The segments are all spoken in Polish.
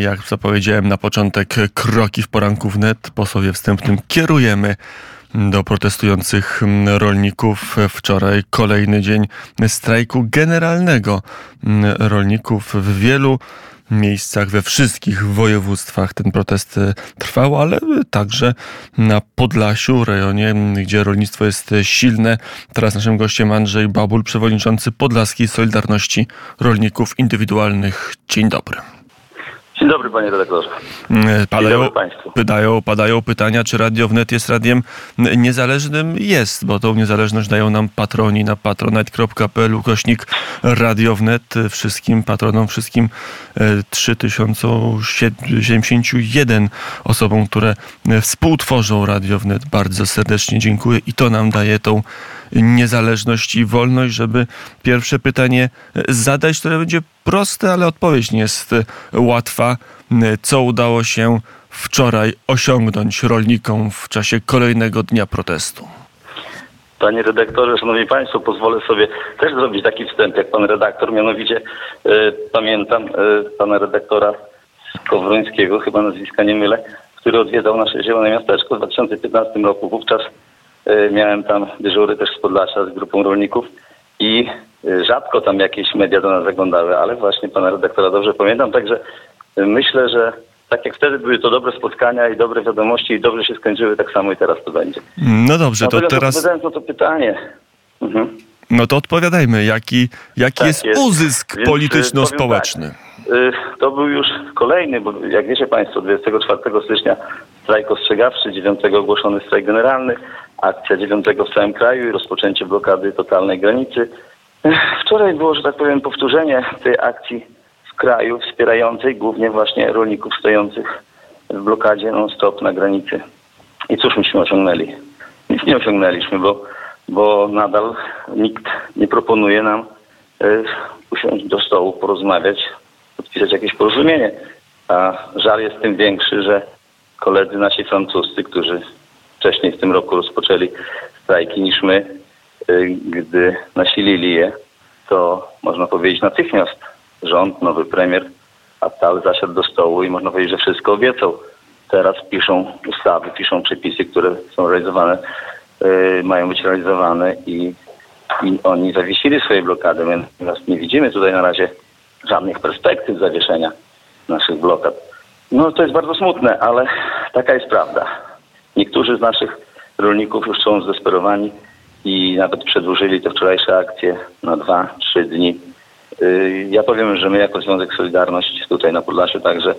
Jak zapowiedziałem na początek, kroki w poranku wnet po sobie wstępnym kierujemy do protestujących rolników. Wczoraj kolejny dzień strajku generalnego rolników w wielu miejscach, we wszystkich województwach ten protest trwał, ale także na Podlasiu, rejonie, gdzie rolnictwo jest silne. Teraz naszym gościem Andrzej Babul, przewodniczący Podlaskiej Solidarności Rolników Indywidualnych. Dzień dobry. Dzień dobry panie redaktorze. Padają, padają, padają pytania, czy Radio Wnet jest radiem niezależnym? Jest, bo tą niezależność dają nam patroni na patronite.pl ukośnik Radio Wnet. Wszystkim patronom, wszystkim 3071 osobom, które współtworzą Radio Wnet bardzo serdecznie dziękuję i to nam daje tą niezależność i wolność, żeby pierwsze pytanie zadać, które będzie proste, ale odpowiedź nie jest łatwa. Co udało się wczoraj osiągnąć rolnikom w czasie kolejnego dnia protestu? Panie redaktorze, szanowni państwo, pozwolę sobie też zrobić taki wstęp jak pan redaktor. Mianowicie y, pamiętam y, pana redaktora Skowrońskiego, chyba nazwiska nie mylę, który odwiedzał nasze zielone miasteczko w 2015 roku. Wówczas miałem tam dyżury też z Podlasia z grupą rolników i rzadko tam jakieś media do nas zaglądały, ale właśnie pana redaktora dobrze pamiętam, także myślę, że tak jak wtedy były to dobre spotkania i dobre wiadomości i dobrze się skończyły, tak samo i teraz to będzie. No dobrze, to teraz... Odpowiadając na to pytanie. Mhm. No to odpowiadajmy, jaki, jaki tak jest, jest, uzysk polityczno-społeczny? Tak, to był już kolejny, bo jak wiecie Państwo, 24 stycznia strajk ostrzegawczy, 9 ogłoszony strajk generalny, akcja 9 w całym kraju i rozpoczęcie blokady totalnej granicy. Wczoraj było, że tak powiem, powtórzenie tej akcji w kraju wspierającej głównie właśnie rolników stojących w blokadzie non-stop na granicy. I cóż myśmy osiągnęli? Nic nie osiągnęliśmy, bo, bo nadal nikt nie proponuje nam y, usiąść do stołu, porozmawiać, podpisać jakieś porozumienie. A żal jest tym większy, że koledzy nasi francuscy, którzy wcześniej w tym roku rozpoczęli strajki niż my, Y, gdy nasilili je, to można powiedzieć natychmiast rząd, nowy premier Attal zasiadł do stołu i można powiedzieć, że wszystko obiecał. Teraz piszą ustawy, piszą przepisy, które są realizowane, yy, mają być realizowane i, i oni zawiesili swoje blokady. Natomiast nie widzimy tutaj na razie żadnych perspektyw zawieszenia naszych blokad. No to jest bardzo smutne, ale taka jest prawda. Niektórzy z naszych rolników już są zdesperowani i nawet przedłużyli te wczorajsze akcje na dwa, trzy dni. Y, ja powiem, że my jako Związek Solidarność tutaj na Podlasiu także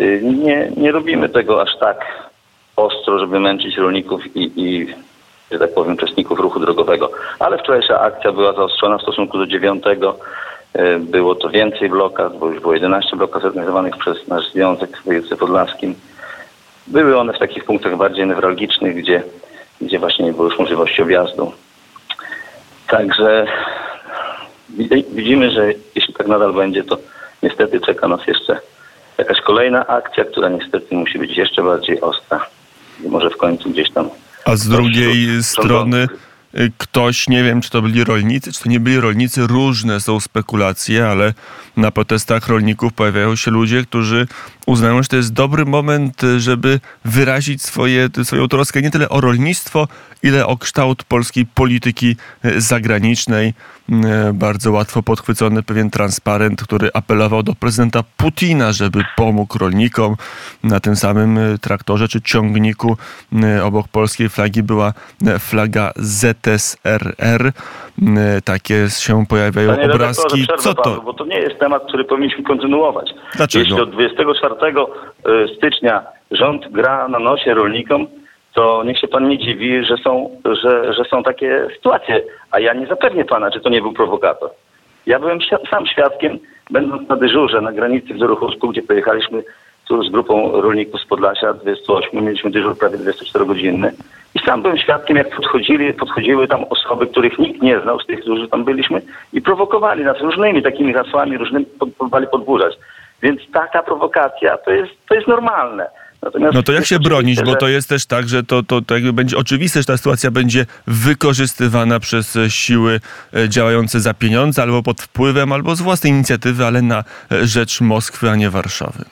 y, nie, nie robimy tego aż tak ostro, żeby męczyć rolników i, i że tak powiem, uczestników ruchu drogowego. Ale wczorajsza akcja była zaostrzona w stosunku do 9 było to więcej blokad, bo już było 11 blokad zorganizowanych przez nasz związek w województwie podlaskim. Były one w takich punktach bardziej newralgicznych, gdzie gdzie właśnie nie było już możliwości objazdu. Także widzimy, że jeśli tak nadal będzie, to niestety czeka nas jeszcze jakaś kolejna akcja, która niestety musi być jeszcze bardziej ostra. I może w końcu gdzieś tam. A z drugiej strony ktoś, nie wiem, czy to byli rolnicy, czy to nie byli rolnicy, różne są spekulacje, ale na protestach rolników pojawiają się ludzie, którzy uznają, że to jest dobry moment, żeby wyrazić swoje, swoją troskę nie tyle o rolnictwo, ile o kształt polskiej polityki zagranicznej. Bardzo łatwo podchwycony pewien transparent, który apelował do prezydenta Putina, żeby pomógł rolnikom. Na tym samym traktorze czy ciągniku obok polskiej flagi była flaga ZSRR. Takie się pojawiają Panie obrazki. Co to? Panu, bo to nie jest temat, który powinniśmy kontynuować. Dlaczego? Jeśli od 24 e, stycznia rząd gra na nosie rolnikom, to niech się pan nie dziwi, że są, że, że są takie sytuacje. A ja nie zapewnię pana, czy to nie był prowokator. Ja byłem sam świadkiem, będąc na dyżurze na granicy w Zoruchowsku, gdzie pojechaliśmy tu z grupą rolników z Podlasia, 28, mieliśmy dyżur prawie 24-godzinny. I sam byłem świadkiem, jak podchodzili, podchodziły tam osoby, których nikt nie znał z tych, którzy tam byliśmy i prowokowali nas różnymi takimi hasłami, różnymi próbowali podburzać. Więc taka prowokacja to jest, to jest normalne. Natomiast no to jak się bronić, bo to jest też tak, że to, to, to jakby będzie oczywiste, że ta sytuacja będzie wykorzystywana przez siły e, działające za pieniądze, albo pod wpływem, albo z własnej inicjatywy, ale na e, rzecz Moskwy, a nie Warszawy.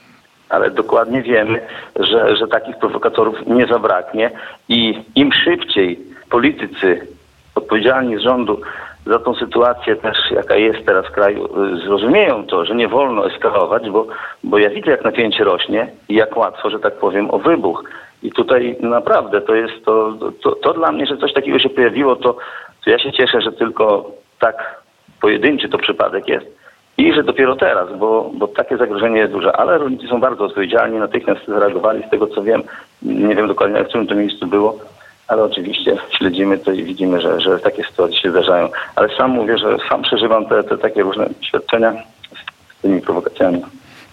ale dokładnie wiemy, że, że takich prowokatorów nie zabraknie i im szybciej politycy odpowiedzialni z rządu za tą sytuację też, jaka jest teraz w kraju, y, zrozumieją to, że nie wolno eskalować, bo, bo ja widzę, jak napięcie rośnie i jak łatwo, że tak powiem, o wybuch. I tutaj naprawdę to jest to, to, to dla mnie, że coś takiego się pojawiło, to, to ja się cieszę, że tylko tak pojedynczy to przypadek jest. I że dopiero teraz, bo, bo takie zagrożenie jest duże, ale rolnicy są bardzo odpowiedzialni, natychmiast zareagowali z tego co wiem. Nie wiem dokładnie, w którym to miejscu było, ale oczywiście śledzimy to i widzimy, że, że takie sytuacje się zdarzają. Ale sam mówię, że sam przeżywam te, te takie różne doświadczenia z, tymi prowokacjami.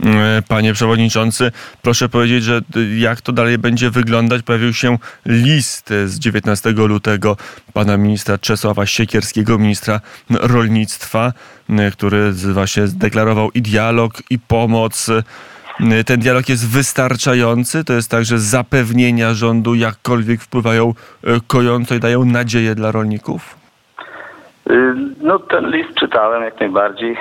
E, panie przewodniczący, proszę powiedzieć, że jak to dalej będzie wyglądać? Pojawił się list z 19 lutego pana ministra Czesława Siekierskiego, ministra rolnictwa, który właśnie zdeklarował i dialog, i pomoc. Ten dialog jest wystarczający? To jest tak, że zapewnienia rządu jakkolwiek wpływają e, kojąco i dają nadzieję dla rolników? Y, no ten list czytałem jak najbardziej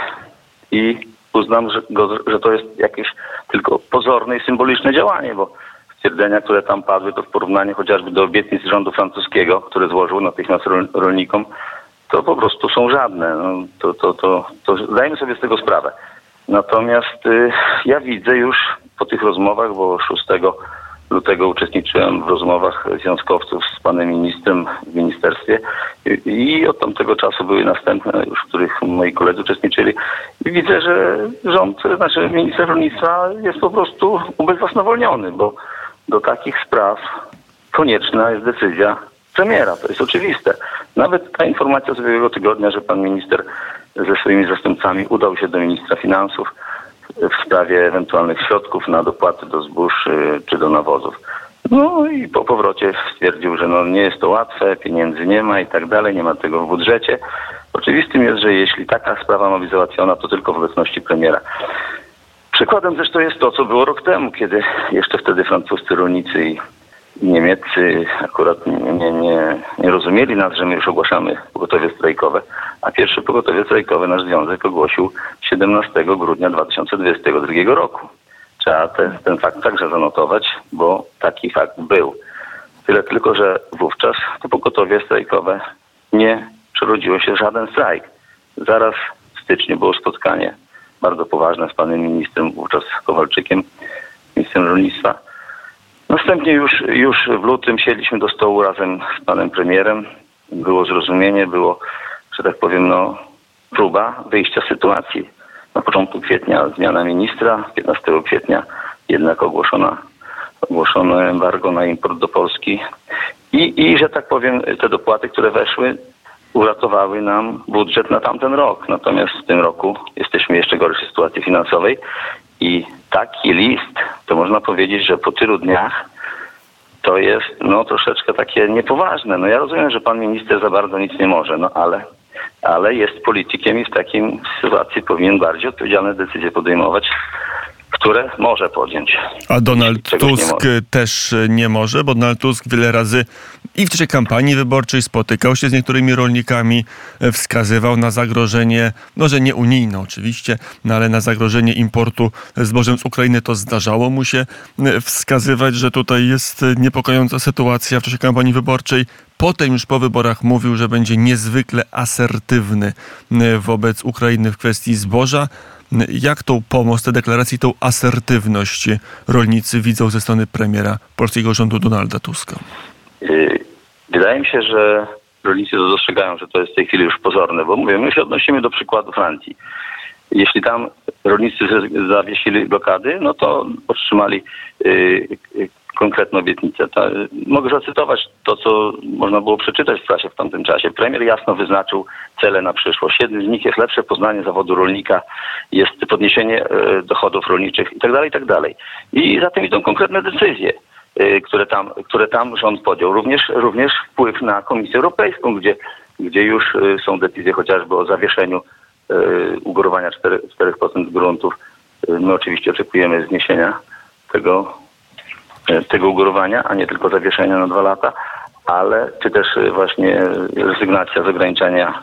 i uznam, że, go, że to jest jakieś tylko pozorne i symboliczne działanie, bo stwierdzenia, które tam padły, to w porównaniu chociażby do obietnic rządu francuskiego, który złożył natychmiast rolnikom, to po prostu są żadne. No, to, to, to, to zdajemy sobie z tego sprawę. Natomiast y, ja widzę już po tych rozmowach, bo 6 lutego uczestniczyłem w rozmowach związkowców z panem ministrem w ministerstwie i od tamtego czasu były następne już, w których moi koledzy uczestniczyli. I widzę, że rząd, znaczy minister rolnictwa jest po prostu ubezwłasnowolniony, bo do takich spraw konieczna jest decyzja premiera. To jest oczywiste. Nawet ta informacja z ubiegłego tygodnia, że pan minister ze swoimi zastępcami udał się do ministra finansów, w sprawie ewentualnych środków na dopłaty do zbóż y, czy do nawozów. No i po powrocie stwierdził, że no nie jest to łatwe, pieniędzy nie ma i tak dalej, nie ma tego w budżecie. Oczywistym jest, że jeśli taka sprawa ma być załatwiona, to tylko w obecności premiera. Przykładem zresztą jest to, co było rok temu, kiedy jeszcze wtedy francuscy rolnicy i Niemieccy akurat nie, nie, nie rozumieli nas, że my już ogłaszamy pogotowie strajkowe, a pierwsze pogotowie strajkowe nasz związek ogłosił 17 grudnia 2022 roku. Trzeba ten, ten fakt także zanotować, bo taki fakt był. Tyle tylko, że wówczas to pogotowie strajkowe nie przerodziło się żaden strajk. Zaraz w styczniu było spotkanie bardzo poważne z panem ministrem, wówczas Kowalczykiem, ministrem rolnictwa Następnie już, już w lutym siedliśmy do stołu razem z panem premierem. Było zrozumienie, było, że tak powiem, no, próba wyjścia z sytuacji. Na początku kwietnia zmiana ministra, 15 kwietnia jednak ogłoszona, ogłoszono embargo na import do Polski. I, I, że tak powiem, te dopłaty, które weszły, uratowały nam budżet na tamten rok. Natomiast w tym roku jesteśmy w jeszcze gorszej sytuacji finansowej i taki list, to można powiedzieć, że po tylu dniach to jest no troszeczkę takie niepoważne. No ja rozumiem, że pan minister za bardzo nic nie może, no ale, ale jest politykiem i w takim sytuacji powinien bardziej odpowiedzialne decyzje podejmować które może podjąć. A Donald Tusk nie też nie może, bo Donald Tusk wiele razy i w czasie kampanii wyborczej spotykał się z niektórymi rolnikami, wskazywał na zagrożenie, no że nie unijne oczywiście, no ale na zagrożenie importu zbożem z Ukrainy to zdarzało mu się wskazywać, że tutaj jest niepokojąca sytuacja w czasie kampanii wyborczej. Potem już po wyborach mówił, że będzie niezwykle asertywny wobec Ukrainy w kwestii zboża. Jak tą pomoc, te deklaracje, tą asertywność rolnicy widzą ze strony premiera polskiego rządu Donalda Tuska? Y, wydaje mi się, że rolnicy to dostrzegają, że to jest w tej chwili już pozorne, bo mówię, my się odnosimy do przykładu Francji. Jeśli tam rolnicy zawiesili blokady, no to otrzymali konkretną obietnicę. Ta, mogę zacytować to, co można było przeczytać w prasie w tamtym czasie. Premier jasno wyznaczył cele na przyszłość. Jednym z nich jest lepsze poznanie zawodu rolnika, jest podniesienie e, dochodów rolniczych itd., tak itd. Tak I za tym idą konkretne decyzje e, które tam, które tam rząd podjął. Również, również wpływ na Komisję Europejską, gdzie, gdzie już e, są decyzje chociażby o zawieszeniu ugorowania 4%, 4% gruntów. My oczywiście oczekujemy zniesienia tego E, tego ugorowania, a nie tylko zawieszenia na dwa lata, ale czy też e, właśnie rezygnacja z ograniczenia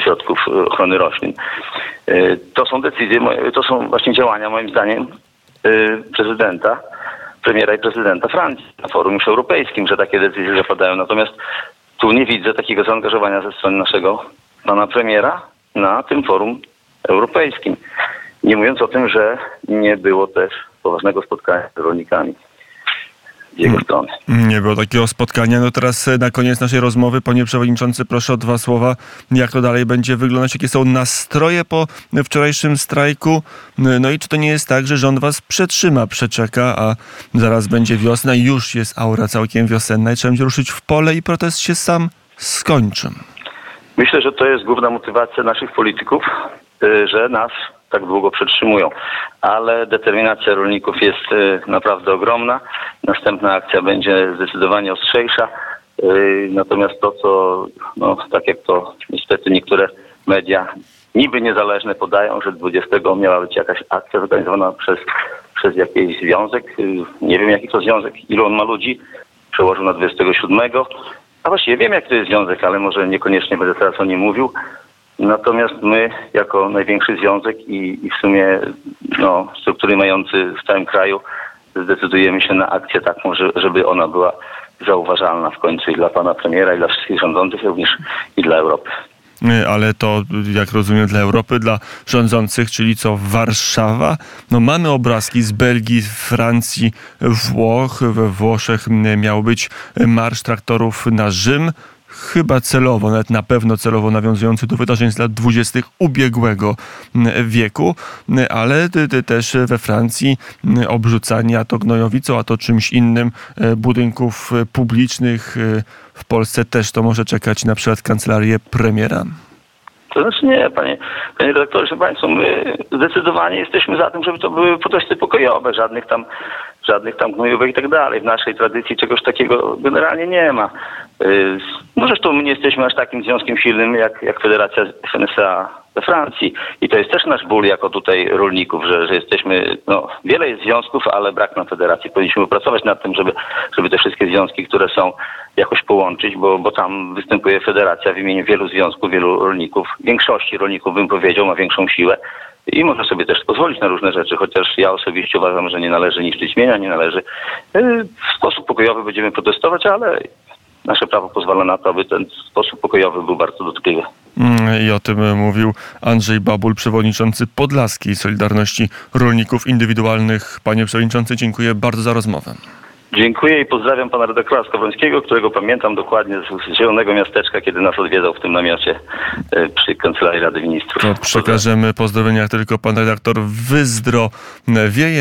środków e, ochrony roślin. To są decyzje, to są właśnie działania moim zdaniem prezydenta, premiera i prezydenta Francji na forum już europejskim, że takie decyzje zapadają. Natomiast tu nie widzę takiego zaangażowania ze strony naszego pana premiera na tym forum europejskim. Nie mówiąc o tym, że nie było też poważnego spotkania z rolnikami jego strony. Nie było takiego spotkania. No teraz e, na koniec naszej rozmowy, panie przewodniczący, proszę o dwa słowa, jak to dalej będzie wyglądać, jakie są nastroje po wczorajszym strajku. No i czy to nie jest tak, że rząd was przetrzyma, przeczeka, a zaraz będzie wiosna już jest aura całkiem wiosenna i trzeba będzie ruszyć w pole i protest się sam skończy. Myślę, że to jest główna motywacja naszych polityków, y, że nas tak długo przetrzymują. Ale determinacja rolników jest y, naprawdę ogromna. Następna akcja będzie zdecydowanie ostrzejsza. Y, Natomiast to, co, no, tak jak to niestety niektóre media niby niezależne podają, że 20 miała być jakaś akcja zorganizowana przez, przez jakiś związek. Y, Nie wiem jaki to związek, ilu on ma ludzi. Przełożył na 27. A właściwie wiem jak to jest związek, ale może niekoniecznie będę teraz o nim mówił. Natomiast my, jako największy związek i, i w sumie no, struktury mający w całym kraju, zdecydujemy się na akcję taką, że, żeby ona była zauważalna w końcu i dla pana premiera, i dla wszystkich rządzących, również i dla Europy. Y, Ale to, jak rozumiem, dla Europy, dla rządzących, czyli co, Warszawa? No mamy obrazki z Belgii, Francji, Włoch. We Włoszech miał być marsz traktorów na Rzym. Chyba celowo, nawet na pewno celowo nawiązujący do wydarzeń z lat dwudziestych ubiegłego m, wieku, ale też we Francji obrzucanie a to gnojowicą, a to czymś innym e, budynków e, publicznych. e, W Polsce też to może czekać na przykład kancelarię premiera. To znaczy nie, panie, panie redaktorze, proszę państwa, my zdecydowanie jesteśmy za tym, żeby to były protesty pokojowe, żadnych tam, żadnych tam gnojówek i tak dalej. W naszej tradycji czegoś takiego generalnie nie ma. Yy, No zresztą my nie jesteśmy aż takim związkiem silnym jak, jak Federacja FNSA we Francji. I to jest też nasz ból jako tutaj rolników, że, że jesteśmy, no wiele jest związków, ale brak nam federacji. Powinniśmy pracować nad tym, żeby, żeby te wszystkie związki, które są jakoś połączyć, bo, bo tam występuje federacja w imieniu wielu związków, wielu rolników. Większości rolników bym powiedział ma większą siłę i może sobie też pozwolić na różne rzeczy, chociaż ja osobiście uważam, że nie należy niszczyć mienia, nie należy. Yy, W sposób pokojowy będziemy protestować, ale nasze prawo pozwala na to, aby ten sposób pokojowy był bardzo dotkliwy. Mm, I o tym mówił Andrzej Babul, przewodniczący Podlaskiej Solidarności Rolników Indywidualnych. Panie przewodniczący, dziękuję bardzo za rozmowę. Dziękuję i pozdrawiam pana redaktora Skowrońskiego, którego pamiętam dokładnie z Zielonego Miasteczka, kiedy nas odwiedzał w tym namiocie e, przy Kancelarii Rady Ministrów. To przekażemy pozdrowienia, tylko pan redaktor wyzdrowieje.